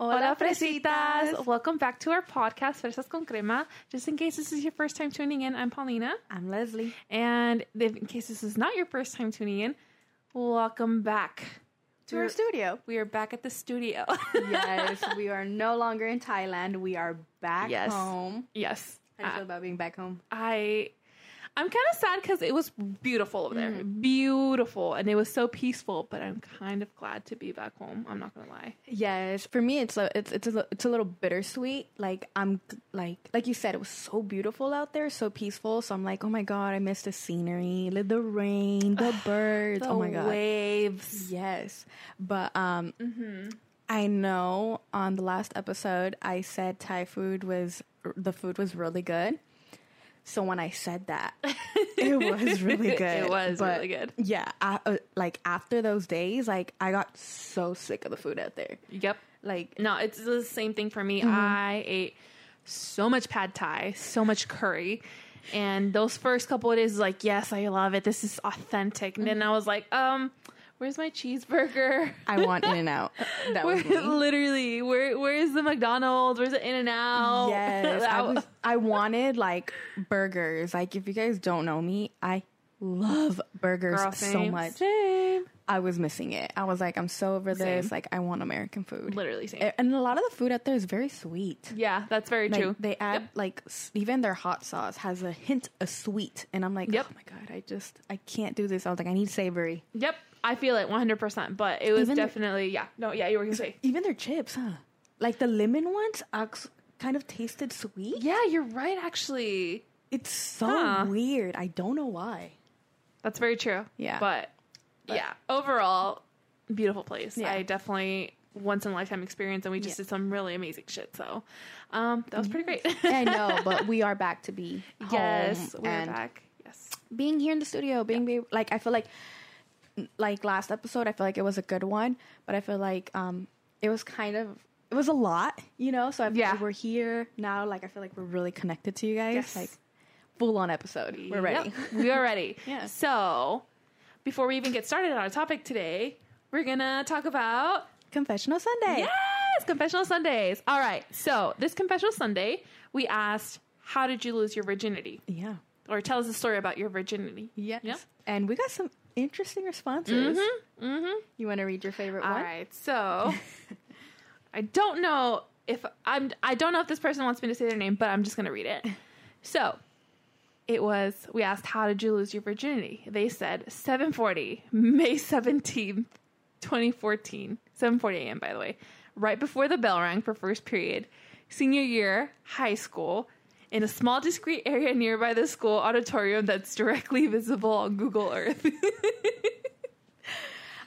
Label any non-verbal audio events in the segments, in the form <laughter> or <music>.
Hola, fresitas! Welcome back to our podcast, Fresas con Crema. Just in case this is your first time tuning in, I'm Paulina. I'm Leslie. And if, in case this is not your first time tuning in, welcome back To our studio. We are back at the studio. <laughs> yes, we are no longer in Thailand. We are back Yes. home. yes. How do you Uh, feel about being back home? I I'm kind of sad because it was beautiful over there, Mm-hmm. beautiful, and it was so peaceful. But I'm kind of glad to be back home. I'm not gonna lie. Yes, for me it's a, it's it's a, li- it's a little bittersweet. Like I'm like like you said, it was so beautiful out there, so peaceful. So I'm like, oh my god, I miss the scenery, li- the rain, the <sighs> birds. The oh my god, waves. yes. But um, Mm-hmm. I know on the last episode I said Thai food was the food was really good. So when I said that, <laughs> it was really good. It was But really good. Yeah, I, uh, like after those days, like I got so sick of the food out there. Yep. Like No, it's the same thing for me. Mm-hmm. I ate so much pad thai, so much curry. And those first couple of days, like, yes, I love it. This is authentic. And then I was like, um, where's my cheeseburger? I want In-N-Out. That was me. literally, where where is the McDonald's? Where's the In-N-Out? Yes, I <laughs> was. I wanted like burgers. Like if you guys don't know me, I love burgers Girl, so same, much. Same. I was missing it. I was like, I'm so over this. Same. Like I want American food. Literally same. And a lot of the food out there is very sweet. yeah, that's very Like true. they add like even their hot sauce has a hint of sweet, and I'm like, Yep. oh my god, I just I can't do this. I was like, I need savory. Yep, I feel it 100%. But it was Even definitely, yeah. No, yeah, you were going to say. <clears throat> Even their chips, huh? Like the lemon ones, kind of tasted sweet. Yeah, you're right, actually. It's so Huh. weird. I don't know why. That's very true. Yeah. But, yeah, overall, beautiful place. Yeah. I definitely once in a lifetime experience, and we just Yeah. did some really amazing shit. So, um, that was pretty great. <laughs> I know, but we are back to be <laughs> yes, we're back. Yes. being here in the studio. Being be- like, I feel like like last episode, I feel like it was a good one, but I feel like um it was kind of it was a lot, you know. So I feel Yeah. like we're here now. Like I feel like we're really connected to you guys. Yes. Like full on episode. We're ready. Yep, <laughs> we are ready. <laughs> Yeah. So, before we even get started on our topic today, we're gonna talk about Confessional Sunday. Yes, confessional Sundays. All right. So this confessional Sunday, we asked, "How did you lose your virginity?" Yeah. Or tell us a story about your virginity. Yes. Yep. And we got some interesting responses. Mm-hmm. You want to read your favorite All one? right. So <laughs> I don't know if I'm. I don't know if this person wants me to say their name, but I'm just gonna read it. So it was. We asked, "How did you lose your virginity?" They said 7:40, May 17th, 2014, 7:40 a.m. By the way, right before the bell rang for first period, senior year, high school. In a small, discreet area nearby the school auditorium that's directly visible on Google Earth. <laughs>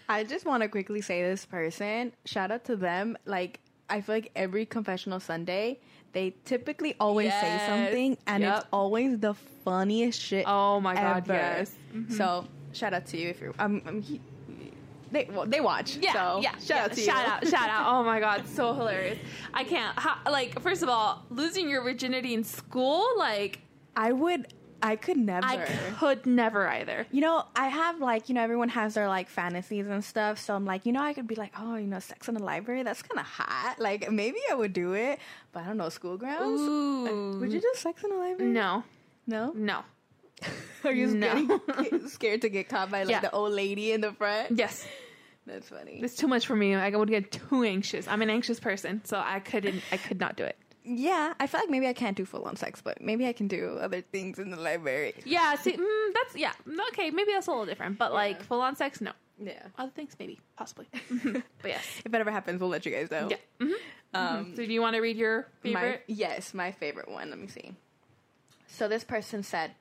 I just want to quickly say this person, shout out to them. Like, I feel like every confessional Sunday, they typically always Yes. say something, and Yep. it's always the funniest shit. Oh my God, ever. yes. So, shout out to you if you're. Um, um, he, they well, they watch. Yeah, so yeah. Shout yeah. out to shout you. out, shout out. Oh my god, <laughs> so hilarious. I can't. How, like, first of all, losing your virginity in school, like, I would. I could never. I could never either. You know, I have like, you know, everyone has their like fantasies and stuff. So I'm like, you know, I could be like, oh, you know, sex in the library, that's kind of hot. Like, maybe I would do it, but I don't know, school grounds. Ooh. Would you do sex in the library? No, No? no. <laughs> Are you No. <laughs> scared to get caught by like Yeah. the old lady in the front? Yes, <laughs> That's funny. it's too much for me. I would get too anxious. I'm an anxious person, so I couldn't. I could not do it. Yeah, I feel like maybe I can't do full on sex, but maybe I can do other things in the library. Yeah. See, mm, that's yeah. Okay, maybe that's a little different. But like full on sex, no. Yeah. Other things, maybe, possibly. but yes. If it ever happens, we'll let you guys know. Yeah. hmm Um, so do you want to read your my, favorite? yes, my favorite one. Let me see. So this person said,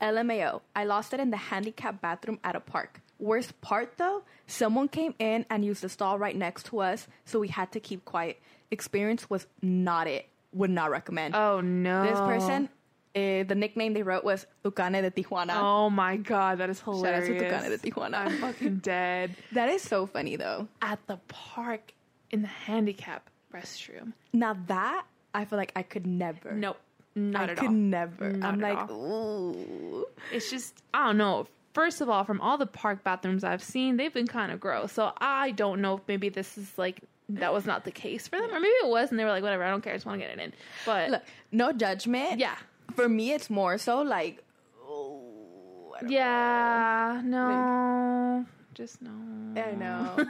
LMAO, I lost it in the handicap bathroom at a park. Worst part though, someone came in and used the stall right next to us, so we had to keep quiet. Experience was not it. Would not recommend. oh no. This person, uh, the nickname they wrote was Tucane de Tijuana. Oh my god, that is Shout out hilarious. to Tucane de Tijuana. I'm fucking <laughs> dead. That is so funny though. At the park in the handicap restroom. Now that I feel like I could never. Nope. Not I at could all. never. Not I'm like, ooh. It's just I don't know. First of all, from all the park bathrooms I've seen, they've been kind of gross. So I don't know if maybe this is like that was not the case for them, or maybe it was, and they were like, whatever, I don't care, I just want to get it in. But Look, no judgment. yeah, For me, it's more so like, oh, yeah, no, just no. know. I know.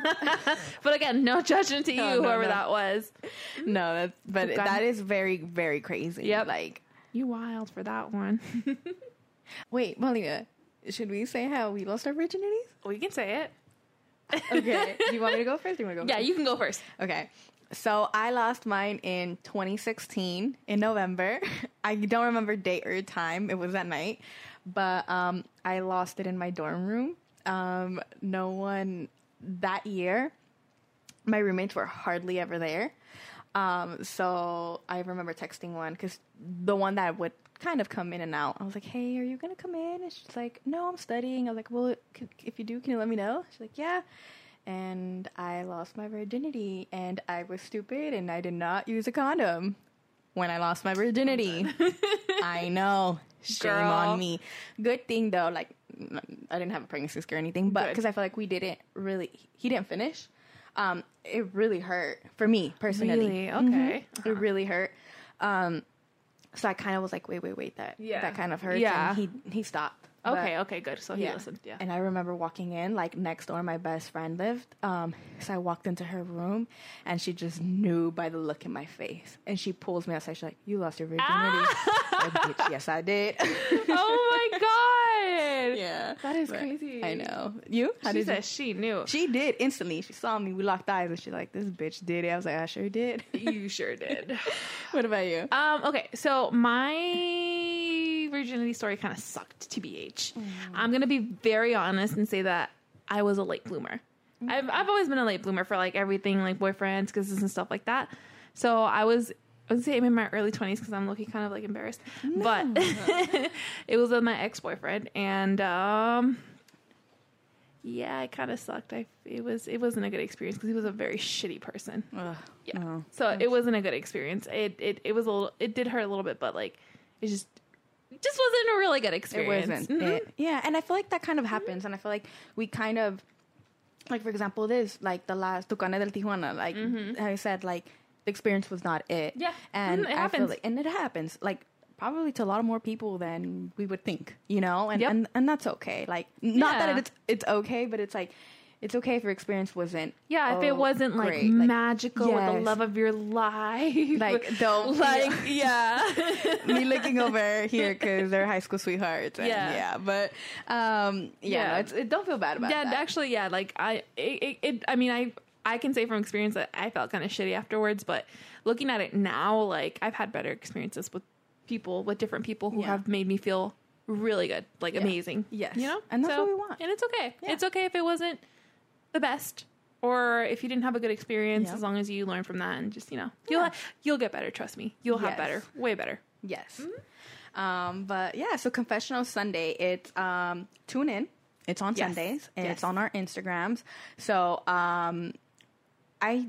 <laughs> but again, no judgment to you, No, no, whoever no. that was. no, that's, but Okay. that is very, very crazy. Yep. Like, You wild for that one. <laughs> wait, Malia, should we say how we lost our virginities? we can say it. Okay. <laughs> Do you want me to go first? Or you want to go Yeah, first? you can go first. Okay. So I lost mine in 2016 in November. I don't remember date or time. It was at night, but um, I lost it in my dorm room. Um, no one that year. My roommates were hardly ever there. Um, so I remember texting one because the one that would kind of come in and out. I was like, "Hey, are you gonna come in?" And she's like, "No, I'm studying." I was like, "Well, if you do, can you let me know?" She's like, "Yeah." And I lost my virginity, and I was stupid, and I did not use a condom when I lost my virginity. <laughs> I know, shame Girl. on me. Good thing though, like I didn't have a pregnancy scare or anything, but because I feel like we didn't really, he didn't finish. Um, it really hurt for me personally. Really? Mhm. Okay. It really hurt. Um, so I kind of was like, wait, wait, wait, that Yeah. that kind of hurts. Yeah. And he he stopped. Okay, okay, good. So he listened. Yeah. and I remember walking in, like next door, my best friend lived. Um, so I walked into her room, and she just knew by the look in my face. And she pulls me outside. She's like, "You lost your virginity." Ah! <laughs> Like, "Bitch, yes, I did. <laughs> oh my god. <laughs> yeah, That is But crazy. I know. You? How She did you? said she knew. She did instantly. She saw me. We locked eyes, and she's like, "This bitch did it." I was like, "I sure did." you sure did. what about you? Um, okay, so my virginity story kind of sucked, to TBH. I'm gonna be very honest and say that I was a late bloomer. I've I've always been a late bloomer for like everything, like boyfriends, kisses, and stuff like that. So I was. I would say I'm in my early 20s because I'm looking kind of like embarrassed. But <laughs> it was with my ex boyfriend, and um, yeah, it kind of sucked. I it was it wasn't a good experience because he was a very shitty person. Ugh, Yeah. no. So it wasn't a good experience. It it it was a little. It did hurt a little bit, but like it just just wasn't a really good experience. It wasn't. Mhm. It, yeah, and I feel like that kind of happens, and I feel like we kind of, like for example, this like the last Tucane del Tijuana, like how I said, like the experience was not it. Yeah. and Mhm, it I feel happens. like, and it happens, like probably to a lot of more people than we would think, you know, and Yep. and, and that's okay. Like not Yeah. that it's it's okay, but it's like it's okay if your experience wasn't. Yeah, if oh, it wasn't like great. Like, magical with the love of your life, Like, <laughs> don't- like yeah, <laughs> me looking over here because they're high school sweethearts. And Yeah. yeah, but um, yeah, Yeah. no, it's, it, don't feel bad about it. yeah. that. Actually, yeah. Like I, it, it. I mean, I, I can say from experience that I felt kind of shitty afterwards. But looking at it now, like I've had better experiences with people, with different people who Yeah. have made me feel really good, like Yeah. amazing. Yes. you know, And that's what we want. And it's okay. Yeah. It's okay if it wasn't the best. Or if you didn't have a good experience, Yep. as long as you learn from that and just you know, you'll Yeah. you'll get better. Trust me, you'll have Yes. better, way better. Yes. Um, but yeah, so Confessional Sunday, it's um, tune in. It's on Yes. Sundays and Yes. it's on our Instagrams. So um, I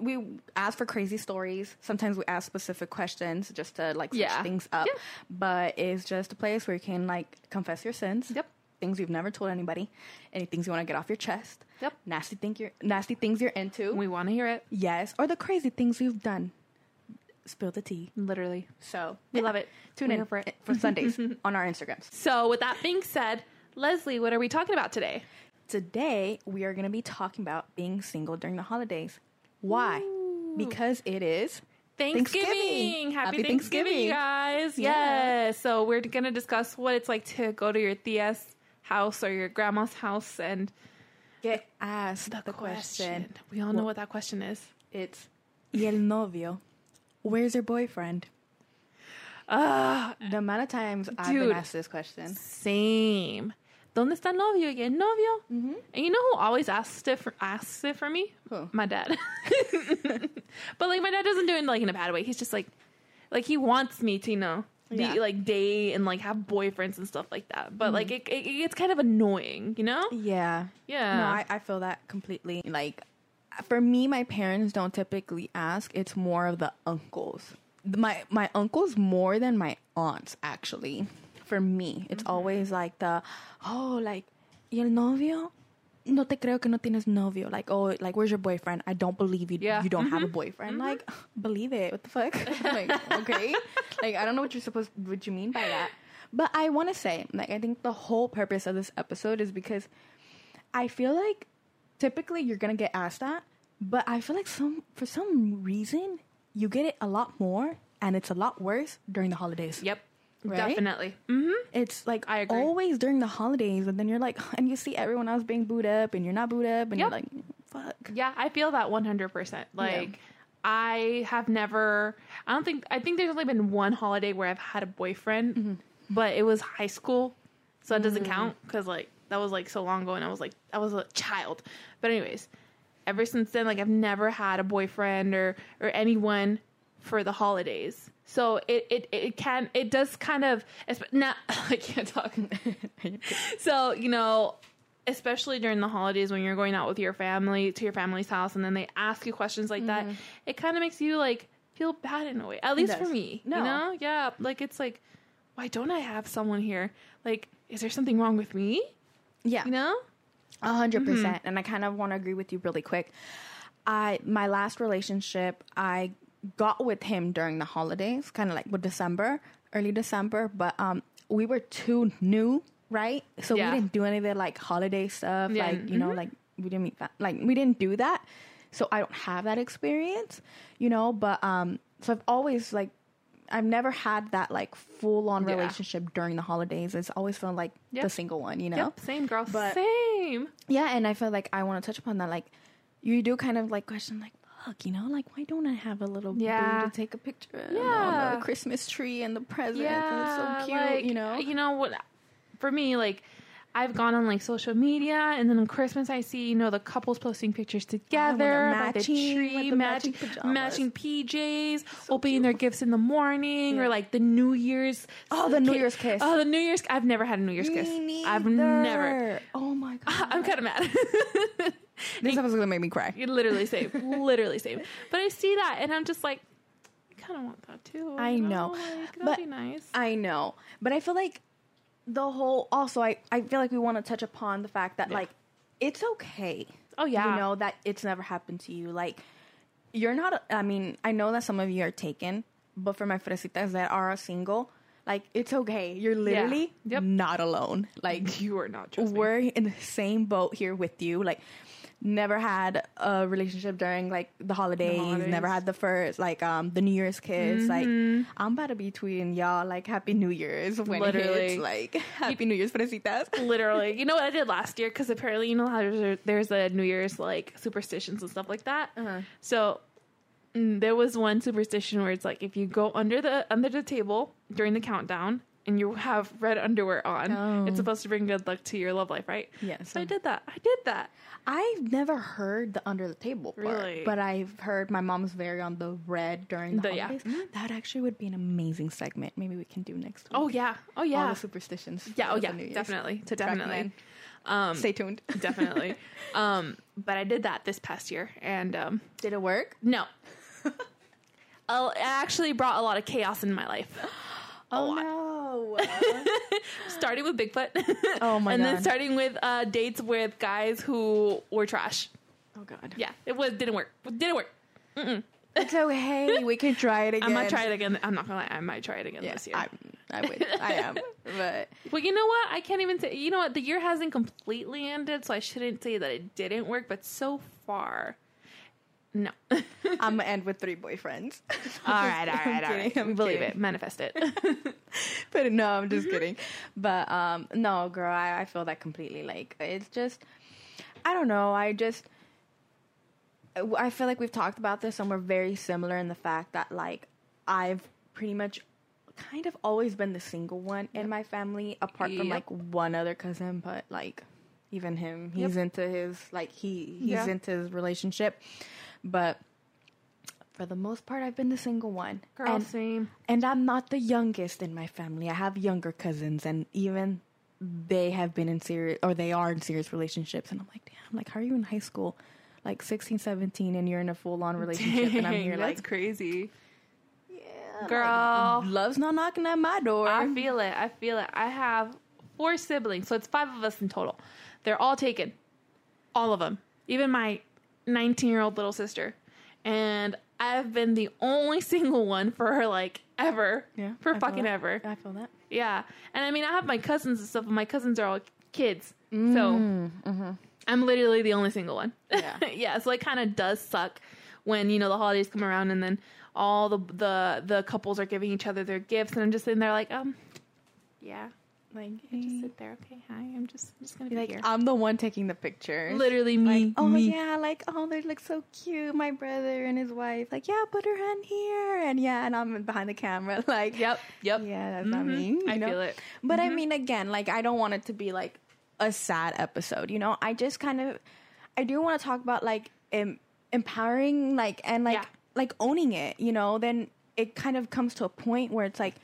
we ask for crazy stories. Sometimes we ask specific questions just to like switch Yeah. things up. Yeah. But it's just a place where you can like confess your sins. Yep. Things you've never told anybody. Any things you want to get off your chest. Yep. Nasty thing you're nasty things you're into. We want to hear it. yes. Or the crazy things you've done. Spill the tea. Literally, So we love it. <laughs> Tune We're in for it. for Sundays <laughs> on our Instagrams. So, with that being said, Leslie, what are we talking about today? Today we are going to be talking about being single during the holidays. Why? Because it is Thanksgiving. Thanksgiving. Happy, Happy Thanksgiving, Thanksgiving. guys. Yeah. Yes. So, we're going to discuss what it's like to go to your tia's house or your grandma's house and get asked the, question. We all know what that question is. It's y el novio. Where's your boyfriend? Ah, The amount of times I've been asked this question. same. ¿Dónde está el novio? ¿Y el novio? Mm-hmm. And you know who always asks it for, asks it for me? Who? My dad. <laughs> but like my dad doesn't do it like in a bad way. He's just like like he wants me to, you know, be, Yeah. like date and like have boyfriends and stuff like that. But like mm. it, it, it's kind of annoying, you know? Yeah. Yeah. No, I, I feel that completely. Like, for me, my parents don't typically ask. It's more of the uncles. My my uncles more than my aunts actually. For me, it's mm-hmm. always like the oh like y el novio. No te creo que no tienes novio. Like, oh, like, where's your boyfriend? I don't believe you. Yeah. You don't have a mm-hmm. boyfriend. Mm-hmm. Like, <laughs> believe it. What the fuck? <laughs> like, okay. like, I don't know what you're supposed, what you mean by that. But I want to say, like, I think the whole purpose of this episode is because I feel like typically you're gonna get asked that, but I feel like some for some reason you get it a lot more, and it's a lot worse during the holidays. Yep. Right? Definitely. hmm It's like I agree. always during the holidays, and then you're like, <laughs> and you see everyone else being booed up, and you're not booed up, and Yep. you're like, fuck. Yeah, I feel that 100%. Like, I have never, I don't think, I think there's only been one holiday where I've had a boyfriend, Mm-hmm. but it was high school. So that Mm. doesn't count because, like, that was like so long ago and I was like, I was a child. But, anyways, ever since then, like, I've never had a boyfriend or, or anyone for the holidays. So it, it, it can, it does kind of, not, <laughs> I can't talk. <laughs> so, you know, especially during the holidays when you're going out with your family to your family's house and then they ask you questions like that, mm-hmm. it kind of makes you like feel bad in a way. At least for me. No. You know? Yeah. Like it's like, why don't I have someone here? Like, is there something wrong with me? Yeah, You know? a hundred percent. Mm-hmm. And I kind of want to agree with you really quick. I my last relationship, I got with him during the holidays, kind of like with December, early December, but um, we were too new, right? So Yeah. we didn't do any of the like holiday stuff, Yeah, like you know, like we didn't meet that, like we didn't do that. So I don't have that experience, you know. But um, so I've always like. I've never had that like full on Yeah. relationship during the holidays. It's always felt like Yep. the single one, you know? Yep. Same girl. But- Same. Yeah, and I feel like I want to touch upon that. Like, you do kind of like question, like, fuck, you know, like, why don't I have a little Yeah. boo to take a picture of Yeah. the Christmas tree and the presents? Yeah. and it's so cute, like, you know? You know what? For me, like, I've gone on like social media, and then on Christmas, I see you know the couples posting pictures oh, together, like the matching, tree, the matching, matching matching PJs, opening their gifts in the morning, or like the New Year's. Oh, the New ki- Year's kiss. Oh, the New Year's. I've never had a New Year's kiss. Me I've never. Oh my <laughs> god. I'm kind of mad. <laughs> <laughs> this episode's gonna make me cry. You literally same, <laughs> literally same. But I see that, and I'm just like, I kind of want that too. I you know. Like, that'd But be nice. I know, but I feel like the whole. Also, I I feel like we want to touch upon the fact that Yeah. like it's okay. Oh, yeah. you know that it's never happened to you. Like you're not. I mean, I know that some of you are taken, but for my fresitas that are single, like it's okay. You're literally Yep. not alone. Like you are not. We're in the same boat here with you. Like never had a relationship during like the holidays, holidays. never had the first like um the New Year's kiss. Like I'm about to be tweeting y'all like Happy New Year's when it Literally. hits like Happy New Year's fresitas. <laughs> Literally, you know what I did last year? Because apparently, you know how there's a, there's a New Year's like superstitions and stuff like that. Uh-huh. So mm, there was one superstition where it's like if you go under the under the table during the countdown and you have red underwear on, Oh. it's supposed to bring good luck to your love life, right? Yes. So I did that. I did that. I've never heard the under the table part, Really? but I've heard my mom's very on the red during the, The- yeah. holidays. That actually would be an amazing segment. Maybe we can do next week. Oh yeah. Oh yeah. all the superstitions. Yeah. Oh yeah. Definitely. To definitely. Um, Stay tuned. <laughs> definitely. um, but I did that this past year, and um, Did it work? no. <laughs> It actually brought a lot of chaos in my life. <laughs> Oh no! <laughs> starting with Bigfoot. Oh my god. and then starting with uh, dates with guys who were trash. oh god! Yeah, it was didn't work. Didn't work. It's okay. We can try it <laughs> again. I might try it again. I'm not gonna lie. I might try it again Yeah, this year. I, I would. I am. <laughs> But well, you know what? I can't even say. You know what? The year hasn't completely ended, so I shouldn't say that it didn't work. But so far, no. <laughs> I'm gonna <laughs> end with three boyfriends. right, all right, all right. <laughs> We believe kidding. it. Manifest it. but no, I'm just kidding. But um, no, girl, I, I feel that completely. Like it's just, I don't know. I just, I feel like we've talked about this, and we're very similar in the fact that like I've pretty much kind of always been the single one in my family, apart from like one other cousin, but like even him, he's Yep. into his like he he's Yeah. into his relationship, but. For the most part, I've been the single one. Girl, And- same. and I'm not the youngest in my family. I have younger cousins, and even they have been in serious, or they are in serious relationships. And I'm like, damn, like, how are you in high school? Like 16, 17, and you're in a full on relationship. and I'm Dang, here that's like, crazy. yeah, Girl. like, love's not knocking at my door. I feel it. I feel it. I have four siblings, so it's five of us in total. They're all taken. all of them, even my 19 year old little sister. And I've been the only <laughs> single one for her, like, ever. Yeah, For I fucking ever. I feel that. Yeah. And I mean, I have my cousins and stuff, but my cousins are all kids. So Mm-hmm. I'm literally the only single one. Yeah. <laughs> yeah. So it kind of does suck when, you know, the holidays come around and then all the, the, the couples are giving each other their gifts. And I'm just sitting there like, um, yeah. Like, Just sit there. Okay. Hi. I'm just, I'm just going to be like here. I'm the one taking the picture. literally me. Like, oh me. yeah, like oh they look so cute, my brother and his wife. Like yeah, put her hand here, and yeah, and I'm behind the camera, <laughs> like Yep. Yep. yeah, that's not Mhm. me. you I know? feel it. But I mean, again, like I don't want it to be like a sad episode. You know, I just kind of, I do want to talk about like em- empowering, like and like Yeah. like owning it. You know, then it kind of comes to a point where it's like,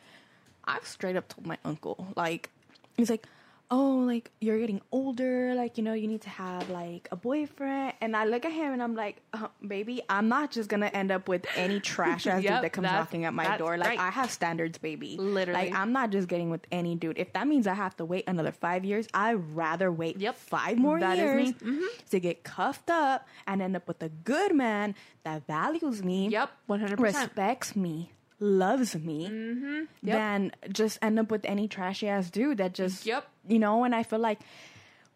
I've straight up told my uncle, like, he's like. Oh, like you're getting older, like you know, you need to have like a boyfriend. And I look at him and I'm like, uh, baby, I'm not just gonna end up with any trash <laughs> ass Yep, dude that comes knocking at my door. Like right. I have standards, baby. Literally. Like I'm not just getting with any dude. If that means I have to wait another five years, I'd rather wait Yep. five more That years me. Mhm. to get cuffed up and end up with a good man that values me, Yep. 100%. respects me, loves me, Mm-hmm. Yep. than just end up with any trashy ass dude that just Yep. you know. And I feel like,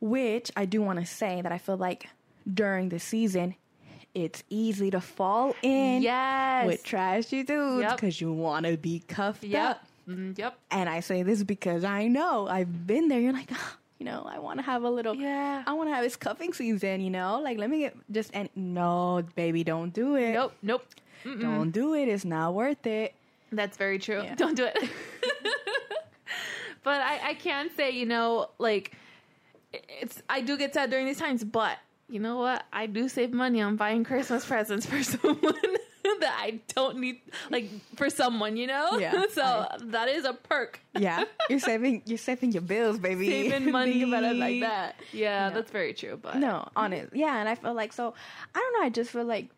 which I do want to say that I feel like during the season. It's easy to fall in Yes. with trashy dudes Yep. because you want to be cuffed Yep. up. Mm, yep. And I say this because I know I've been there. You're like, "Ah, you know, I want to have a little, Yeah. I want to have this cuffing season, you know? Like, let me get just, and no, baby, don't do it. Nope. Nope. Mm-mm. Don't do it. It's not worth it. That's very true. Yeah. <laughs> Don't do it. <laughs> but I, I can say, you know, like it's I do get sad during these times, but you know what? I do save money on buying Christmas <laughs> presents for someone that I don't need like for someone, you know? Yeah, so I- that is a perk. Yeah. you're saving, you're saving your bills, baby. Saving money. About it like that. Yeah, No. that's very true. But No, honest. Yeah, and I feel like so. I don't know. I just feel like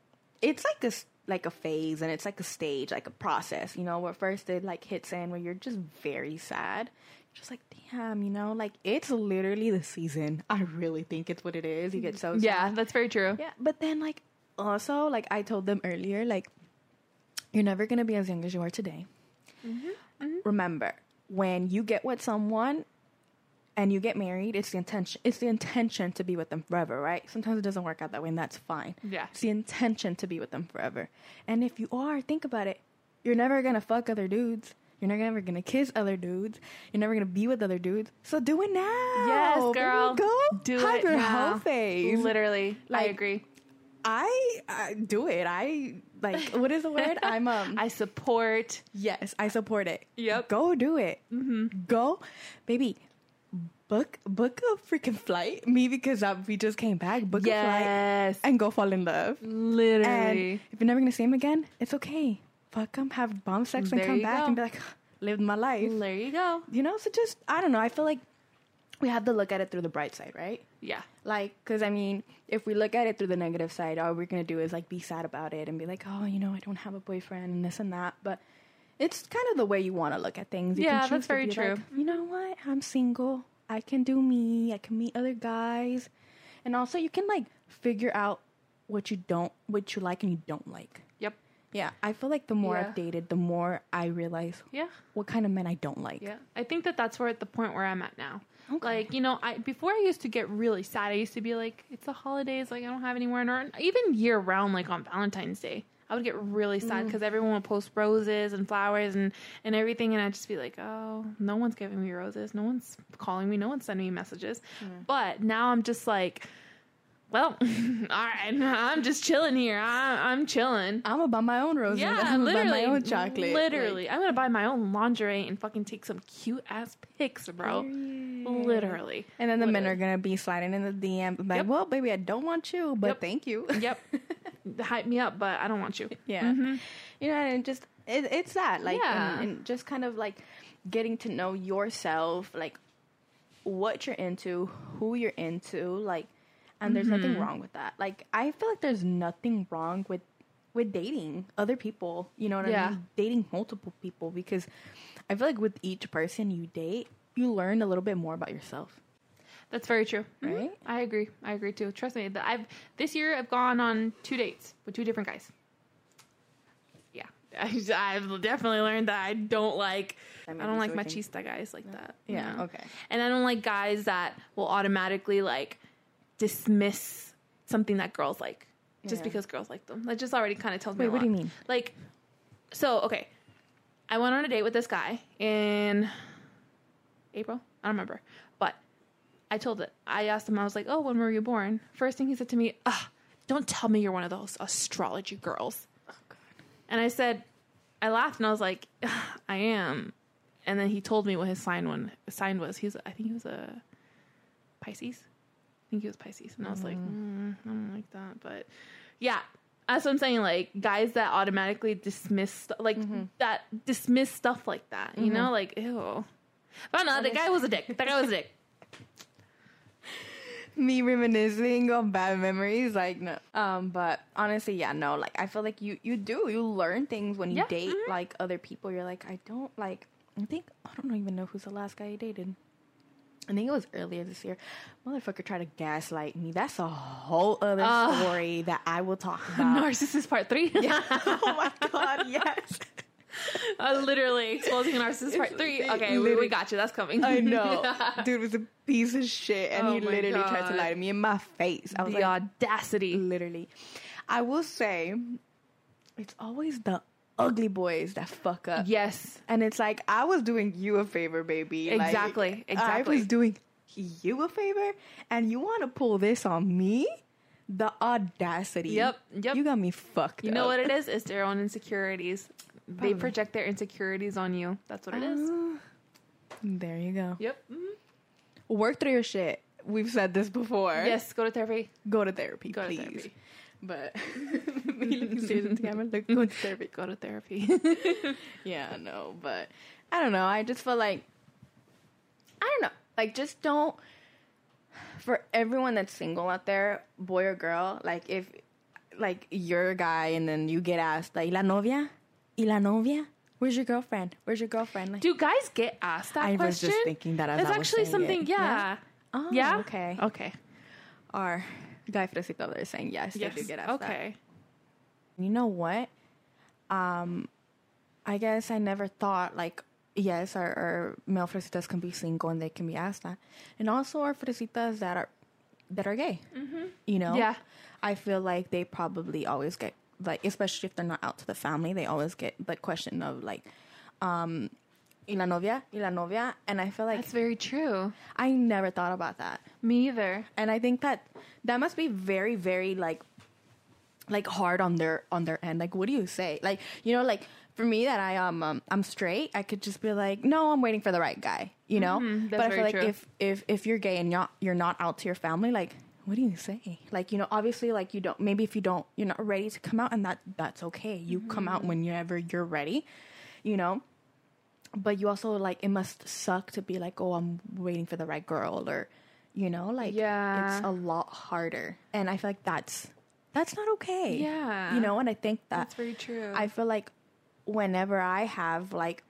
it's like this, like a phase, and it's like a stage, like a process. You know, where first it like hits in, where you're just very sad. Just like damn, you know, like it's literally the season. I really think it's what it is. You get so yeah, that's very true. yeah. But then like also like I told them earlier, like you're never gonna be as young as you are today. Mm-hmm. Mm-hmm. Remember, when you get with someone and you get married, it's the intention. It's the intention to be with them forever, right? Sometimes it doesn't work out that way, and that's fine. Yeah. it's the intention to be with them forever. And if you are, think about it. You're never gonna fuck other dudes. You're never ever gonna kiss other dudes. You're never gonna be with other dudes. So do it now. Yes, girl. Go. Do Have it your now. whole phase. Literally. I agree. I, I do it. I like. <laughs> What is the word? I'm um. I support. Yes, I support it. Yep. Go do it. Mm-hmm. Go, baby. Book book a freaking flight. <laughs> Me because uh, we just came back. Book a flight and go fall in love. Literally. And if you're never gonna see him again, it's okay. Fuck him. Have bomb sex and There come back go. and be like, lived my life. there you go. You know. So just I don't know. I feel like we have to look at it through the bright side, right? Yeah. Like, because I mean, if we look at it through the negative side, all we're gonna do is like be sad about it and be like, oh, you know, I don't have a boyfriend and this and that. But it's kind of the way you want to look at things. You Yeah, can choose that's to very true. like, you know what? I'm single. I can do me. I can meet other guys, and also you can like figure out what you don't, what you like and you don't like. Yep. Yeah, I feel like the more Yeah. I've dated, the more I realize Yeah. what kind of men I don't like. Yeah. I think that that's where at the point where I'm at now. Okay. Like, you know, I before I used to get really sad. I used to be like, it's the holidays, like I don't have anywhere or even year round like on Valentine's Day. I would get really sad mm. because everyone would post roses and flowers and, and everything, and I'd just be like, oh, no one's giving me roses, no one's calling me, no one's sending me messages. But now I'm just like, well, <laughs> all right, <laughs> I'm just chilling here. I, I'm chilling. I'm gonna buy my own roses. Yeah, <laughs> I'm gonna literally, buy my own chocolate. Literally, I'm gonna buy my own lingerie and fucking take some cute ass pics, bro. Literally. And then the men are gonna be sliding in the DM, like, Yep. "Well, baby, I don't want you, but Yep. thank you." Yep. Hype me up, but I don't want you. yeah, mm-hmm. you know, and just it, it's that, like, Yeah. and, and just kind of like getting to know yourself, like what you're into, who you're into, like, and there's nothing wrong with that. Like, I feel like there's nothing wrong with with dating other people. You know what Yeah. I mean? Dating multiple people because I feel like with each person you date, you learn a little bit more about yourself. That's very true. Mhm. Right? I agree. I agree too. Trust me. that I've this year I've gone on two dates with two different guys. Yeah, <laughs> I've definitely learned that I don't like. I, don't like machista guys like that. you Yeah, know? okay. And I don't like guys that will automatically like dismiss something that girls like just Yeah. because girls like them. That just already kind of tells me. Wait, a what do you mean? Like, so okay, I went on a date with this guy in April. I don't remember, but I told it. I asked him. I was like, "Oh, when were you born?" First thing he said to me, "Ah, don't tell me you're one of those astrology girls." Oh god. And I said, I laughed and I was like, "Ah, I am. And then he told me what his sign one sign was. He's I think he was a Pisces. I think he was Pisces. And I was like, mm, I don't like that. But yeah, that's what I'm saying. Like guys that automatically dismiss st- like that dismiss stuff like that. You know, like ew. But no, the guy was a dick. That guy was a dick. <laughs> me reminiscing on bad memories like no um but honestly yeah no like i feel like you you do you learn things when you Yeah, date mhm. like other people you're like i don't like i think i don't even know who's the last guy i dated I think it was earlier this year. Motherfucker tried to gaslight me. That's a whole other Ugh. story that I will talk <laughs> about. Narcissist part three. Yeah. <laughs> <laughs> oh my god, yes. uh, literally exposing a narcissist part three. Okay, we, we got you. That's coming. I know. Dude was a piece of shit and Oh he literally tried to lie to me in my face. I was the like, audacity. literally. I will say it's always the ugly boys that fuck up. Yes. And it's like I was doing you a favor, baby. Like, Exactly, I exactly. was doing you a favor, and you want to pull this on me? The audacity. Yep, yep. You got me fucked. You know up. what it is? It's their own insecurities. They project their insecurities on you. That's what it is. Ah, There you go. Yep. Mhm. Work through your shit. We've said this before. Yes, go to therapy. Go to therapy, Go to please. therapy. But looking serious into camera. Look, go to therapy. Go to therapy. <laughs> Yeah, no, but I don't know. I just feel like I don't know. Like just don't for everyone that's single out there, boy or girl, like if like you're a guy and then you get asked like la novia? Y la novia? Where's your girlfriend? Where's your girlfriend? Like, Do guys get asked that I was just thinking that as It's I was actually something. it. Yeah. Oh, Yeah. okay. Okay. Our guy fresito there is saying yes, Yes. they do get asked that. okay. you know what? Um, I guess I never thought like yes, our, our male fresitas can be single and they can be asked that, and also our fresitas that are that are gay. Mm-hmm. You know, Yeah. I feel like they probably always get like, especially if they're not out to the family, they always get the question of like, um, y la novia, y la novia, and I feel like That's very true. I never thought about that. Me either. and I think that that must be very, very like like hard on their on their end. Like, what do you say? Like, you know, like for me that I um, um I'm straight, I could just be like, no, I'm waiting for the right guy. You know, Mhm, but I feel like true. if if if you're gay and you're not, you're not out to your family, like. What do you say? Like you know, obviously, like you don't. Maybe if you don't, you're not ready to come out, and that that's okay. You come out Mm-hmm. whenever you're ready, you know but you also like it must suck to be like oh i'm waiting for the right girl or you know like Yeah. it's a lot harder and i feel like that's that's not okay Yeah. you know and i think that That's very true. i feel like whenever i have like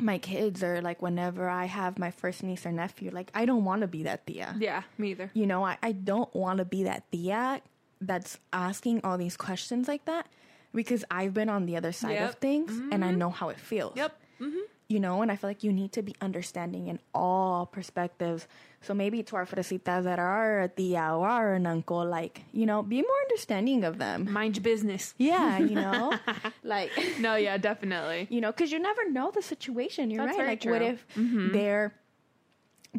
my kids or like whenever i have my first niece or nephew like i don't want to be that tia yeah. Me either. you know, I, I don't want to be that tia that's asking all these questions like that because I've been on the other side Yep. of things and I mm-hmm. know how it feels. Yep. Mm-hmm. You know, and I feel like you need to be understanding in all perspectives. So maybe to our fresitas that are a tia or are an uncle, like, you know, be more understanding of them. Mind your business. Yeah, you <laughs> know, like, <laughs> No, yeah, definitely. you know, because you never know the situation. You're That's right. Like, what true. Mm-hmm. if they're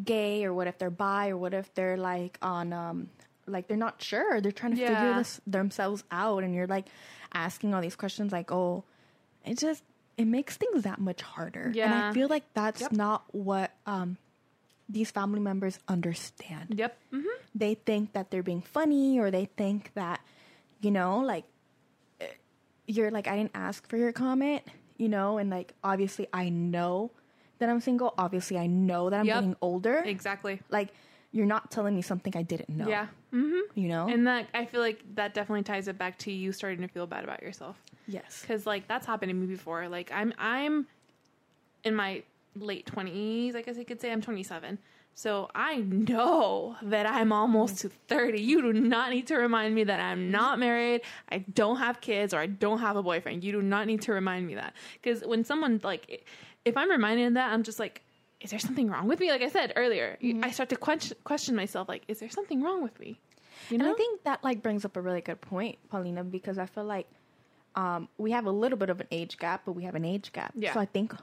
gay, or what if they're bi, or what if they're like on, um, like they're not sure. They're trying to figure this themselves out, and you're like asking all these questions. Like, oh, it just it makes things that much harder. and I feel like that's Yep. not what um these family members understand Yep. Mm-hmm. they think that they're being funny or they think that you know like eh, you're like i didn't ask for your comment you know and like obviously i know that i'm single obviously i know that i'm Yep. getting older Exactly. like you're not telling me something i didn't know Yeah. Mm-hmm. you know And that I feel like that definitely ties it back to you starting to feel bad about yourself. yes because like that's happened to me before like i'm i'm in my late 20s i guess i could say i'm 27 So I know that I'm almost to 30. You do not need to remind me that I'm not married, I don't have kids, or I don't have a boyfriend. You do not need to remind me that. Because when someone, like, if I'm reminded of that, I'm just like, is there something wrong with me? Like I said earlier, I start to question, question myself, like, is there something wrong with me? You And? I think that like brings up a really good point, Paulina, because I feel like um, we have a little bit of an age gap, but we have an age gap. Yeah. So I think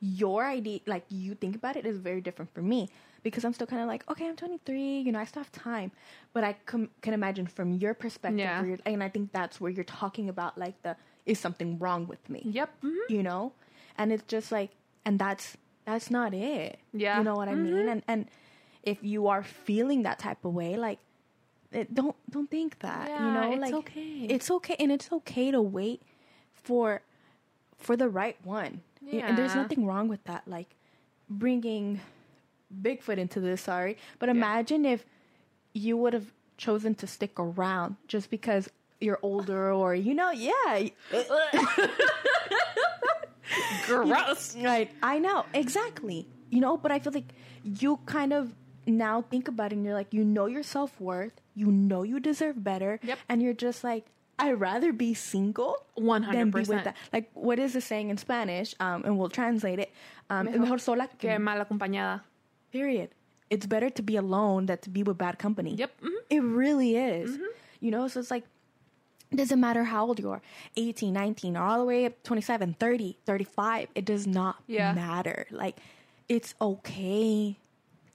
your idea, like you think about it, is very different for me because I'm still kind of like, okay, I'm 23, you know, I still have time, but I com- can imagine from your perspective, Yeah. you're, and I think that's where you're talking about like the is something wrong with me? Yep. mhm. you know and it's just like and that's that's not it. Yeah. you know what i mean? Mm-hmm. And and if you are feeling that type of way like it, don't don't think that Yeah, you Yeah, know? it's like okay. it's okay and it's okay to wait for for the right one. Y- and there's nothing wrong with that like bringing bigfoot into this sorry. But imagine if you would have chosen to stick around just because you're older or you know yeah <laughs> <laughs> <laughs> Gross. Right. I know. Exactly. You know, but I feel like you kind of now think about it and you're like, you know your self worth, you know you deserve better. Yep. And you're just like, I'd rather be single than be with 100%. that. Like, what is the saying in Spanish? Um, and we'll translate it. Um, Mejor mejor sola que Que mal acompañada. period. It's better to be alone than to be with bad company. Yep. mhm. It really is. You know, so it's like, doesn't matter how old you are 18, 19, or all the way up 27, 30, 35. It does not Yeah. matter. Like, it's okay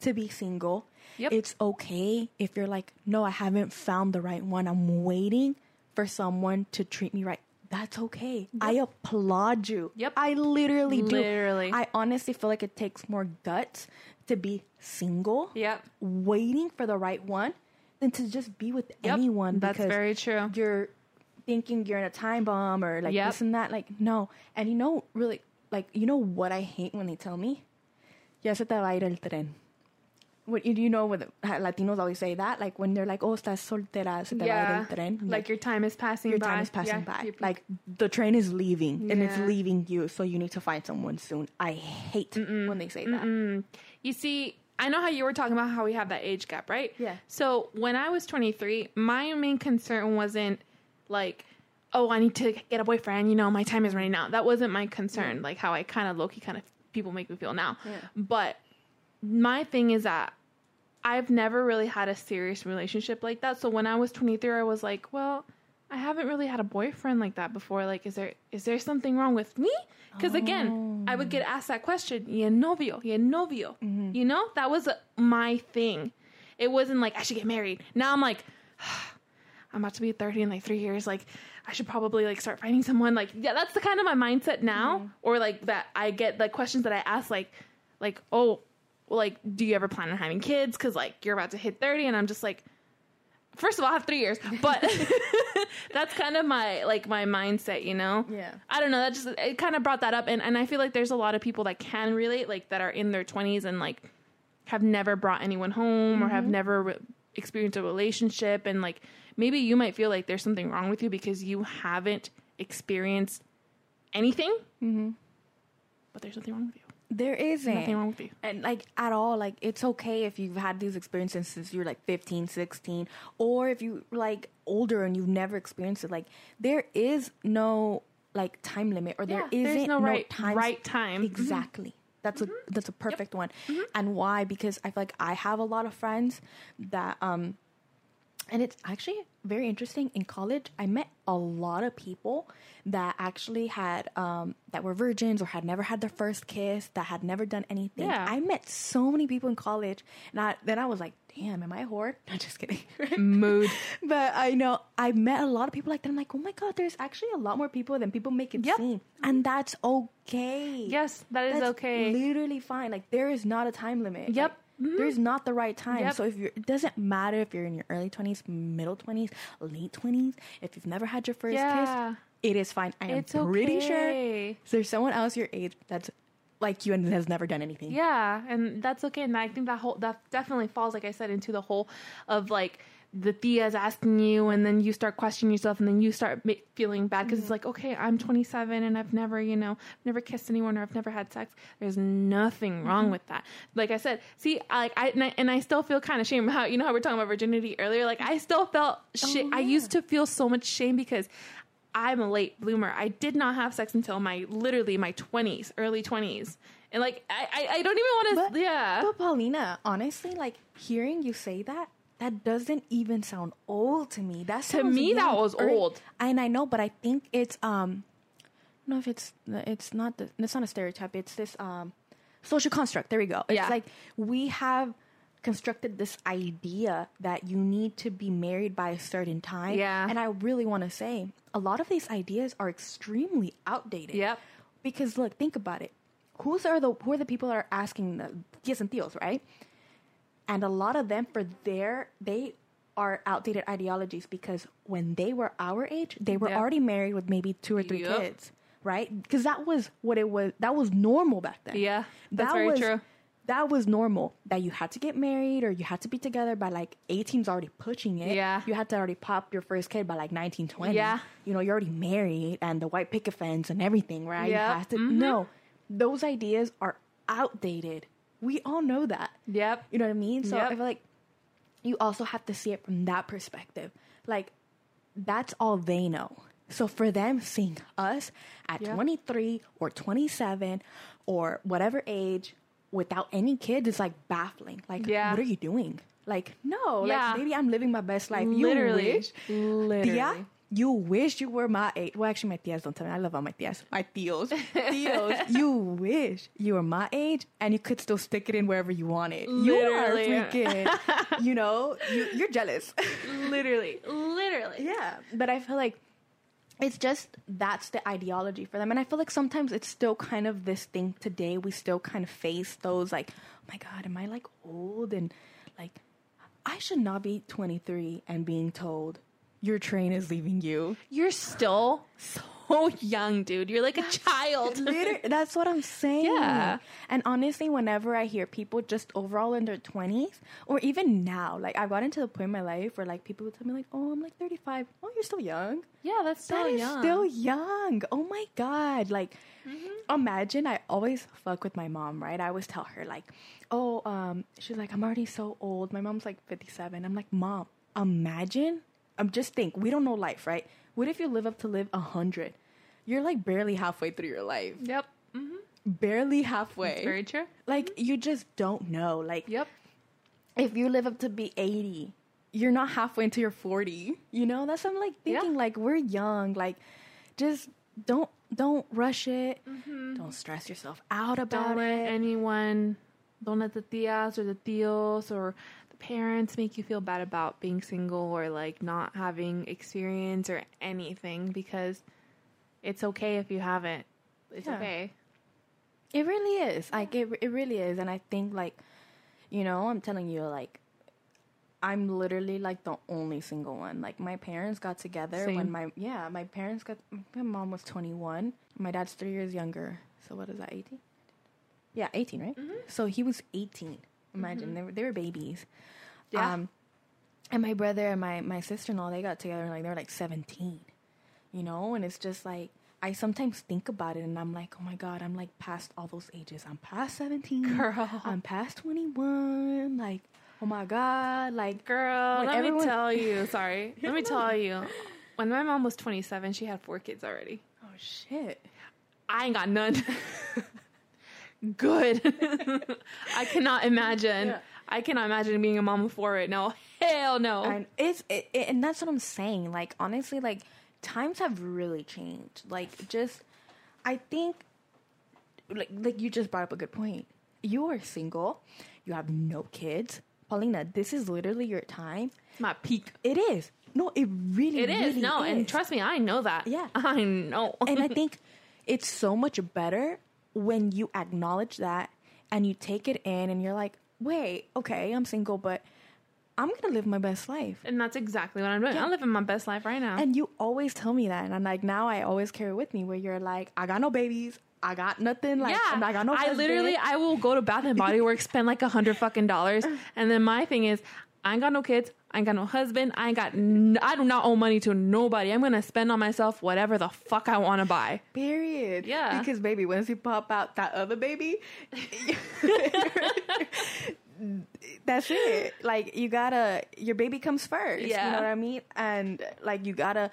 to be single. Yep. It's okay if you're like, no, I haven't found the right one. I'm waiting for someone to treat me right. That's okay. I applaud you. Yep. I literally do. Literally. I honestly feel like it takes more guts to be single Yep. waiting for the right one than to just be with Yep. anyone That's very true. you're thinking you're in a time bomb or like Yep. this and that. Like, no. And you know, really, like, you know what I hate when they tell me? Ya se te va a ir el tren. What, you you know what Latinos always say that? Like, when they're like, oh, estás soltera, se te va a ir el tren. I'm Like your time is passing your by. time is passing Yeah, by. Like the train is leaving and it's leaving you, so you need to find someone soon. I hate when they say that. You see, I know how you were talking about how we have that age gap, right? Yeah. So when I was 23, my main concern wasn't like, oh, I need to get a boyfriend. You know, my time is running out. That wasn't my concern. Like how I kind of low key kind of people make me feel now. Yeah. But my thing is that I've never really had a serious relationship like that. So when I was 23, I was like, well, I haven't really had a boyfriend like that before. Like, is there is there something wrong with me? Because again, I would get asked that question, y el novio, y el novio. Mm-hmm. You know, that was my thing. It wasn't like I should get married. Now I'm like, <sighs> ah, I'm about to be 30 in like three years. Like, I should probably like start finding someone. Like, yeah, that's the kind of my mindset now. Mm-hmm. Or like that I get the questions that I ask, like, like, oh, well, like, do you ever plan on having kids? Because like you're about to hit 30, and I'm just like, first of all, I have three years, <laughs> but <laughs> that's kind of my like my mindset, you know. Yeah. I don't know. That just it kind of brought that up, and and I feel like there's a lot of people that can relate, like that are in their 20s and like have never brought anyone home or have mm-hmm. never re- experienced a relationship, and like maybe you might feel like there's something wrong with you because you haven't experienced anything. Mm-hmm. But there's nothing wrong with you. There isn't. Nothing wrong with you. and like at all like it's okay if you've had these experiences since you're like 15 16 or if you like older and you've never experienced it like there is no like time limit or there Yeah, there's isn't no right- time right time. Exactly that's a that's a perfect one. And why? Because i feel like i have a lot of friends that um and it's actually very interesting in college i met a lot of people that actually had um that were virgins or had never had their first kiss that had never done anything Yeah. i met so many people in college and I, then i was like damn am i a whore <laughs> not just kidding <laughs> Mood. but i know i met a lot of people like that i'm like oh my god there's actually a lot more people than people make it Yep. seem and that's okay Yes, that is that's okay. literally fine like there is not a time limit Yep. Like, Mm-hmm. there's not the right time Yep. so if you're it doesn't matter if you're in your early 20s middle 20s late 20s if you've never had your first Yeah. kiss it is fine i am It's pretty sure okay. there's someone else your age that's like you and has never done anything Yeah, and that's okay. And I think that whole that definitely falls, like I said, into the whole of like the tia's asking you and then you start questioning yourself and then you start ma- feeling bad because it's mm-hmm. like okay i'm 27 and i've never you know never kissed anyone or i've never had sex. There's nothing wrong mm-hmm. with that. Like i said see I, like i and, I and I still feel kind of shame how you know how we're talking about virginity earlier? Like i still felt oh, shame i yeah. used to feel so much shame because i'm a late bloomer. I did not have sex until my literally my 20s early 20s and like i i, I don't even want to yeah. But Paulina, honestly, like hearing you say that, that doesn't even sound old to me. That sounds me, that was Or- old. And I know, but I think it's um, I don't know if it's it's not the it's not a stereotype. It's this um, social construct. There we go. It's Yeah. like we have constructed this idea that you need to be married by a certain time. Yeah. And I really want to say a lot of these ideas are extremely outdated. Yep. Because look, think about it. Who's are the who are the people that are asking the tias and tios, right? And a lot of them for their they are outdated ideologies because when they were our age, they were already married with maybe two or three Yep. kids, right? Because that was what it was. That was normal back then. Yeah, that's that very was, true. That was normal. That you had to get married or you had to be together by like 18's already pushing it. Yeah. You had to already pop your first kid by like 19, 20. Yeah. You know, you're already married and the white picket fence and everything, right? Yep. You have to, Mhm. No, those ideas are outdated. We all know that. Yep. You know what I mean? So Yep. I feel like you also have to see it from that perspective. Like, that's all they know. So for them, seeing us at Yeah. 23 or 27 or whatever age without any kids is like baffling. Like, Yeah. what are you doing? Like, no, Yeah. like maybe I'm living my best life. Literally. You wish, Literally. Tia, you wish you were my age. Well, actually, my tias don't tell me. I love all my tias. My tios. <laughs> tios. <laughs> You wish you were my age and you could still stick it in wherever you wanted. Literally. You are freaking, <laughs> you know, you, you're jealous. Literally. Literally. yeah. But I feel like it's just that's the ideology for them. And I feel like sometimes it's still kind of this thing today. We still kind of face those like, oh my God, am I like old? And like, I should not be 23 and being told your train is leaving you. You're still so young, dude. You're like a child. <laughs> That's what I'm saying. Yeah. And honestly, whenever I hear people just overall in their 20s, or even now, like I've gotten to the point in my life where like people would tell me like, "Oh, I'm like 35. Oh, you're still young. yeah, that's so That young. still young. Oh my god! Like, imagine I always fuck with my mom, right? I always tell her like, "Oh, um," she's like, "I'm already so old." My mom's like 57. I'm like, "Mom, imagine." I'm just think we don't know life, right? What if you live up to live a hundred? You're like barely halfway through your life. Yep. Mm-hmm. Barely halfway. Very true. like you just don't know. Like Yep. if you live up to be 80 you're not halfway into your 40 you know that's i'm like Yeah. thinking like we're young like just don't don't rush it don't stress yourself out about Don't let it anyone, don't let the tias or the tios or parents make you feel bad about being single or like not having experience or anything because it's okay if you haven't. It's Yeah. okay. it really is. Like it, it really is. And i think like you know i'm telling you like i'm literally like the only single one. Like my parents got together Same. when my yeah my parents got my mom was 21 my dad's three years younger. So what is that 18 yeah 18 right? Mm-hmm. So he was 18 imagine they, were, they were babies Yeah. um and my brother and my my sister-in-law they got together and like they were like 17 you know and it's just like i sometimes think about it and i'm like oh my god i'm like past all those ages i'm past 17 Girl. i'm past 21 like oh my god like Girl, let everyone- me tell you. <laughs> Sorry. let me tell you. When my mom was 27, she had four kids already. oh shit I ain't got none. <laughs> Good. <laughs> I cannot imagine. Yeah. I cannot imagine being a mom of four right now. Hell no. and it's it, it- and that's what i'm saying like honestly like times have really changed like just i think like like you just brought up a good point you are single you have no kids paulina this is literally your time My peak. it is no it really It is. really no, and trust me, I know that. Yeah. <laughs> I know. and I <laughs> think it's so much better when you acknowledge that and you take it in and you're like, wait, okay, I'm single, but I'm gonna live my best life. And that's exactly what I'm doing. Yeah. I'm living my best life right now. And you always tell me that, and I'm like, now I always carry with me where you're like, I got no babies, I got nothing, like, yeah, I got no. I literally, I will go to Bath and Body Works, spend like a hundred fucking dollars, <laughs> and then my thing is, I ain't got no kids, I ain't got no husband. I ain't got. N- I do not owe money to nobody. I'm gonna spend on myself whatever the fuck I want to buy. Period. Yeah. Because baby, once you pop out that other baby, <laughs> <laughs> that's it. Like you gotta, your baby comes first. You know what I mean? And like you gotta,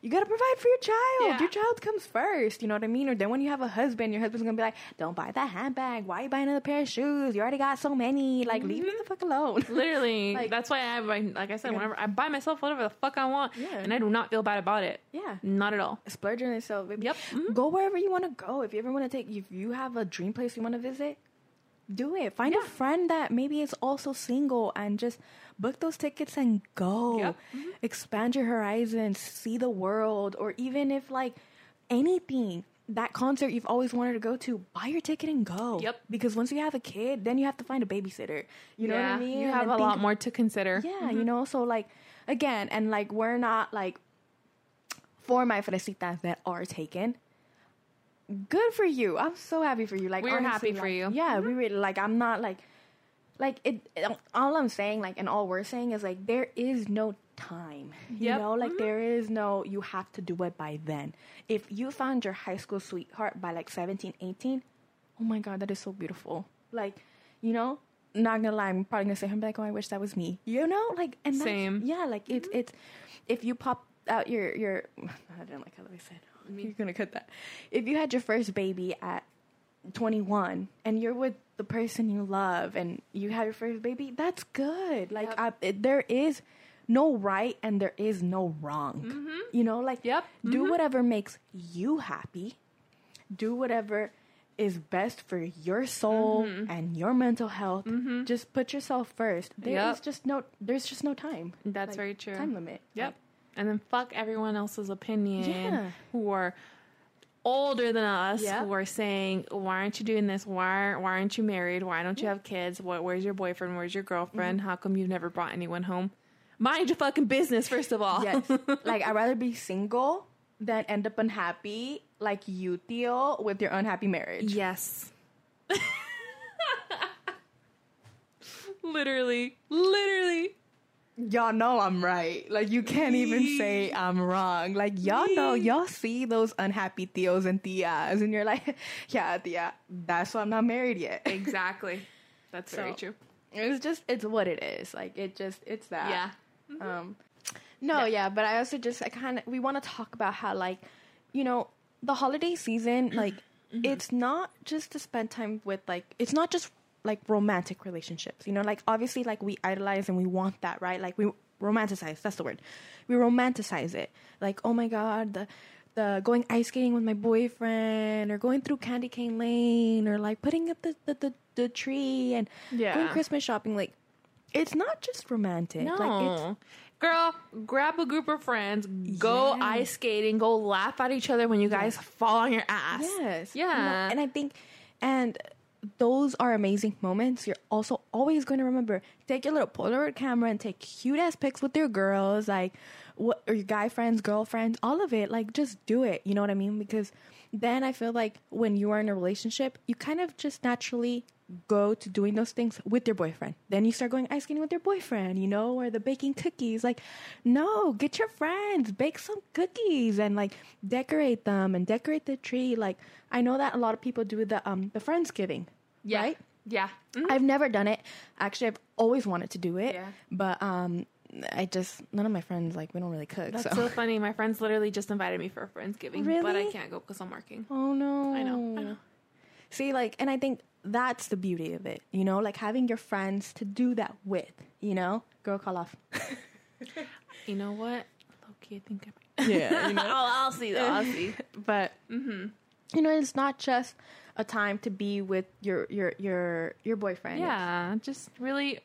you gotta provide for your child. Yeah. Your child comes first. You know what I mean? Or then when you have a husband, your husband's gonna be like, "Don't buy that handbag. Why are you buying another pair of shoes? You already got so many. Like leave me the fuck alone." <laughs> Literally, Like- that's why I. Like I said, Yeah. whenever I buy myself whatever the fuck I want, Yeah. and I do not feel bad about it. yeah. Not at all. Splurge on yourself, baby. Yep. Mhm. Go wherever you want to go. If you ever want to take, if you have a dream place you want to visit, do it. Find a friend that maybe is also single and just book those tickets and go. Yep. Mm-hmm. Expand your horizons, see the world, or even if like anything. That concert you've always wanted to go to, buy your ticket and go. Yep. Because once you have a kid, then you have to find a babysitter. You know what I mean? You have then a think lot more to consider. yeah, you mm-hmm. know, so like again, and like we're not like for my fresitas that are taken. Good for you. I'm so happy for you. Like We're honestly, happy for like, you. Yeah, we really like. I'm not like like it, it- All I'm saying, like, and all we're saying is like there is no time. You Yep. know, like mm-hmm. there is no. You have to do it by then. If you found your high school sweetheart by like 17, 18, oh my god, that is so beautiful. Like, you know, not gonna lie, I'm probably gonna say, I'm like, oh, I wish that was me. You know, like, and Same. Yeah, like it's mm-hmm. it's if you pop out your your, <laughs> I didn't like how I said. <laughs> You're gonna cut that. If you had your first baby at 21 and you're with the person you love and you have your first baby, that's good. Like Yep. I, there is no right and there is no wrong. Mm-hmm. You know, like Yep. do mm-hmm. whatever makes you happy. Do whatever is best for your soul mm-hmm. and your mental health. Just put yourself first. There is Yep. just no there's just no time. That's Like, very true. Time limit. Yep. And then fuck everyone else's opinion Yeah. who are older than us Yeah. who are saying, Why aren't you doing this? Why why aren't you married? Why don't you have kids? What where's your boyfriend? Where's your girlfriend? Mm-hmm. How come you've never brought anyone home? Mind your fucking business, first of all. Yes. <laughs> like I'd rather be single than end up unhappy like you, tio, with your unhappy marriage. yes. <laughs> literally. Literally. Y'all know I'm right. Like you can't even say I'm wrong. Like y'all know, y'all see those unhappy tios and tias, and you're like, <laughs> yeah, Tia, that's why I'm not married yet. Exactly. That's very So- true. It's just it's what it is. Like it just it's that. Yeah. Um, no, yeah. but I also just I kind of we want to talk about how like, you know, the holiday season like <clears throat> it's not just to spend time with like it's not just like romantic relationships. You know, like obviously like we idolize and we want that, right? Like we romanticize. That's the word. We romanticize it. Like oh my god, the the going ice skating with my boyfriend or going through candy cane lane or like putting up the the, the, the tree and Yeah. going Christmas shopping like it's not just romantic. No. Like it's Girl, grab a group of friends, go Yeah. ice skating, go laugh at each other when you guys fall on your ass. Yes. You know, Yeah. and I think, and those are amazing moments. You're also always going to remember. Take your little Polaroid camera and take cute ass pics with your girls, like what or your guy friends, girlfriends, all of it. Like just do it. You know what I mean? Because then I feel like when you are in a relationship, you kind of just naturally go to doing those things with your boyfriend. Then you start going ice skating with your boyfriend, you know, or the baking cookies. Like, no, get your friends, bake some cookies and like decorate them and decorate the tree. Like, I know that a lot of people do the um the friendsgiving, Yeah. right? Yeah. Mhm. I've never done it. Actually, I've always wanted to do it, Yeah. but um, I just none of my friends like we don't really cook. That's so. so funny. My friends literally just invited me for a Friendsgiving, but I can't go because I'm working. Oh no. I know, I know. See, like, and I think that's the beauty of it, you know, like having your friends to do that with, you know. Girl, call off. <laughs> You know what? Loki, I think I might. <laughs> <laughs> Yeah, you know. I'll, I'll see though. I'll see. but mm-hmm. you know, it's not just a time to be with your your your your boyfriend. Yeah, just really,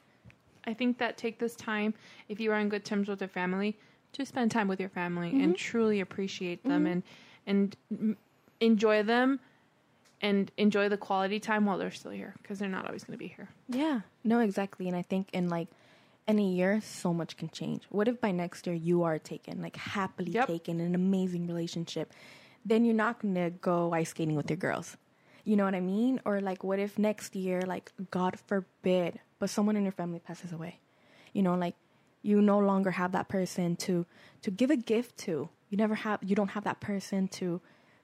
I think that take this time if you are on good terms with your family to spend time with your family and truly appreciate them and and mm, enjoy them and enjoy the quality time while they're still here because they're not always going to be here. Yeah. No, exactly. And I think in like in a year, so much can change. What if by next year you are taken, like happily Yep. taken, in an amazing relationship? Then you're not gonna go ice skating with your girls. You know what I mean? Or like, what if next year, like God forbid, but someone in your family passes away? You know, like you no longer have that person to to give a gift to. You never have you don't have that person to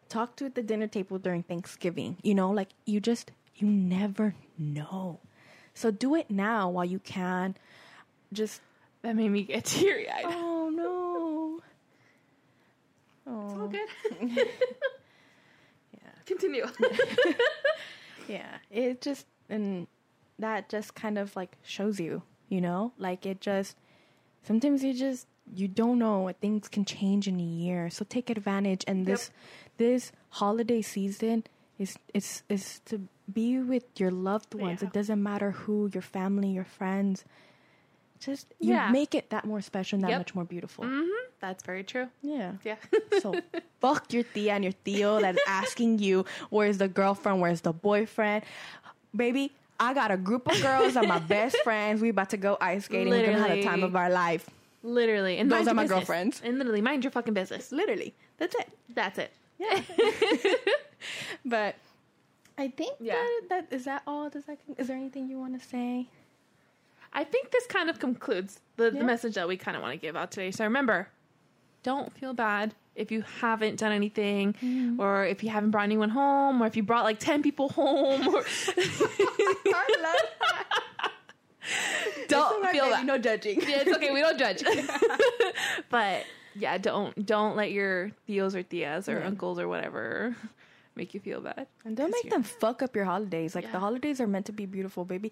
talk to at the dinner table during Thanksgiving. You know, like you just you never know. So do it now while you can. Just That made me get <laughs> teary eyed. oh no. Oh. It's all oh. good. Yeah. <laughs> Continue. <laughs> Yeah, it just and that just kind of like shows you, you know, like it just sometimes you just you don't know what things can change in a year. So take advantage and this this holiday season is is is to be with your loved ones. Yeah. It doesn't matter who, your family, your friends. Just you Yeah. make it that more special and that Yep. much more beautiful. mm-hmm. That's very true. Yeah. Yeah. <laughs> So fuck your tia and your tío that's asking you where's the girlfriend, where's the boyfriend. Baby, I got a group of girls are my <laughs> best friends. We about to go ice skating. We're gonna have the time of our life. literally. And Those are my business. girlfriends. And literally, mind your fucking business. Literally. That's it. That's it. Yeah. <laughs> but I think Yeah. that, that is that all. Does that is there anything you want to say? I think this kind of concludes the, Yeah. the message that we kind of want to give out today. So remember, don't feel bad if you haven't done anything, Mm-hmm. or if you haven't brought anyone home, or if you brought like 10 people home. Or <laughs> don't feel bad. No judging. Yeah, it's okay. We don't judge. <laughs> <laughs> but yeah, don't don't let your tios or tias or Yeah. uncles or whatever make you feel bad. And don't make them fuck up your holidays. Like Yeah. the holidays are meant to be beautiful, baby.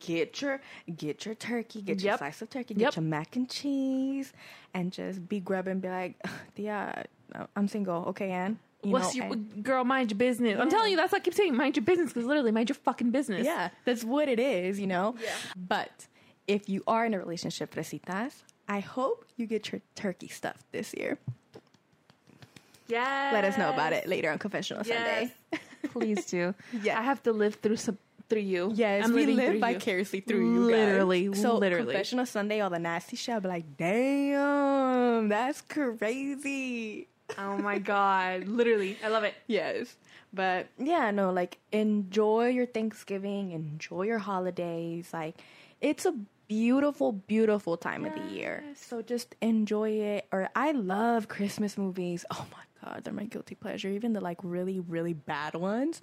Get your get your turkey, get your slice of turkey, Yep. get your mac and cheese, and just be grubbing. Be like, <sighs> yeah, I'm single. Okay, Anne. You What's know, your and- girl? Mind your business. I'm telling you, that's what I keep saying. Mind your business, because literally, mind your fucking business. yeah, that's what it is. You know. Yeah. But if you are in a relationship, fresitas, I hope you get your turkey stuffed this year. Yeah. Let us know about it later on Confessional Yes. Sunday. Please do. <laughs> Yeah. I have to live through some through you. Yes, I'm we live vicariously through you. guys. Literally, so literally. confessional Sunday, all the nasty shit. I'll be like, damn, that's crazy. Oh my god! <laughs> Literally, I love it. Yes, but yeah, no, like enjoy your Thanksgiving, enjoy your holidays. Like it's a beautiful, beautiful time of the year. So just enjoy it. Or I love Christmas movies. Oh my god, they're my guilty pleasure. Even the like really, really bad ones.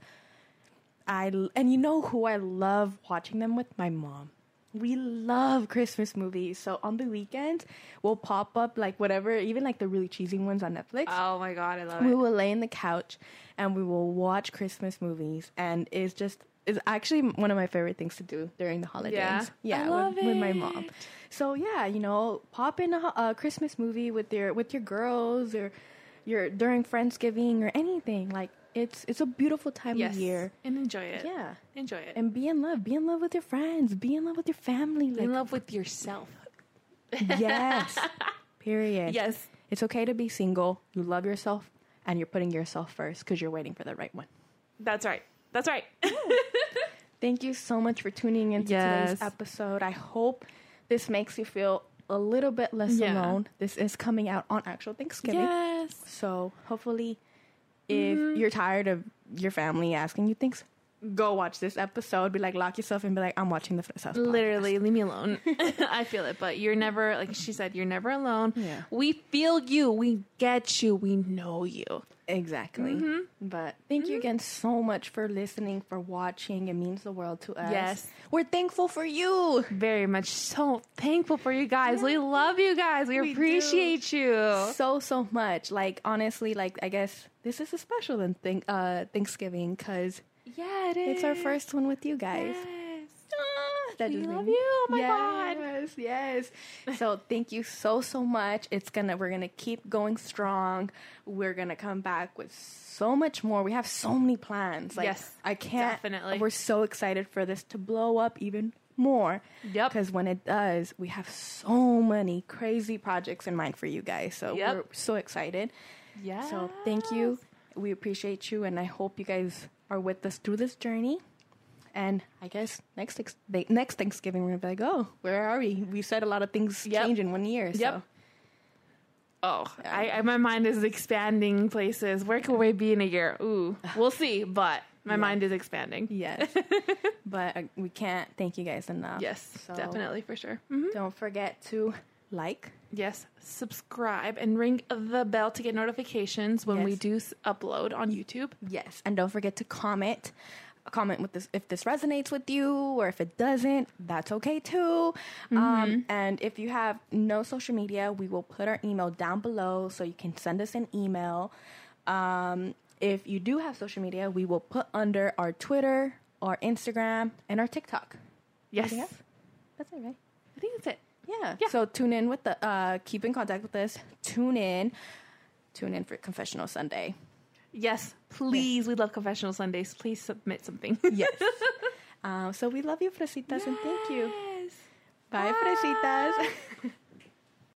I and you know who I love watching them with? My mom. We love Christmas movies. So on the weekends, we'll pop up like whatever, even like the really cheesy ones on Netflix. Oh my god, I love we it. We will lay in the couch and we will watch Christmas movies, and it's just it's actually one of my favorite things to do during the holidays. Yeah? yeah, I with- with, my mom. So yeah, you know, pop in a, a Christmas movie with your with your girls or your during Friendsgiving or anything. Like it's it's a beautiful time Yes, of year. and enjoy it. Yeah, enjoy it. and be in love. Be in love with your friends. Be in love with your family. Be in love with yourself. yes. <laughs> Period. Yes. It's okay to be single. You love yourself, and you're putting yourself first because you're waiting for the right one. That's right. That's right. <laughs> Thank you so much for tuning into Yes. today's episode. I hope this makes you feel a little bit less Yeah. alone. This is coming out on actual Thanksgiving. yes. So hopefully, if Mm-hmm. you're tired of your family asking you things, go watch this episode. Be like, lock yourself and be like, I'm watching the First House. podcast." Literally, leave me alone. <laughs> I feel it, but you're never, like she said, you're never alone. Yeah. We feel you. We get you. We know you. Exactly. Mm-hmm. But thank you again so much for listening, for watching. It means the world to us. Yes. We're thankful for you. Very much so thankful for you guys. We love you guys. We, We do. appreciate you. So, so much. Like, honestly, like, I guess this is a special than thing, uh, Thanksgiving because Yeah, it is. it's our first one with you guys. Yes. That We love me- you. Oh my God. yes, Yes, So thank you so so much. It's gonna we're gonna keep going strong. We're gonna come back with so much more. We have so many plans. Like, Yes, I can't. definitely. We're so excited for this to blow up even more. Yep. Because when it does, we have so many crazy projects in mind for you guys. So Yep. we're so excited. Yeah. So thank you. We appreciate you, and I hope you guys are with us through this journey. And I guess next they- next Thanksgiving we're gonna be like, oh, where are we? We said a lot of things Yep. change in one year. So. Yep. Oh, I, I, my mind is expanding places. Where can we be in a year? Ooh, we'll see. But my mind is expanding. Yes. <laughs> but uh, we can't thank you guys enough. Yes, So definitely for sure. Mhm. Don't forget to like. Yes, subscribe and ring the bell to get notifications when we do upload on YouTube. Yes, and don't forget to comment. Comment with this if this resonates with you, or if it doesn't, that's okay too. Um, and if you have no social media, we will put our email down below so you can send us an email. Um, if you do have social media, we will put under our Twitter, our Instagram, and our TikTok. Yes, That's it, right? I think that's it. Yeah. Yeah. So tune in with the uh, keep in contact with us. Tune in. Tune in for Confessional Sunday. Yes, please. We love confessional Sundays. Please submit something. <laughs> Yes. um, so we love you, Fresitas, and thank you. Yes. Bye, Fresitas. <laughs>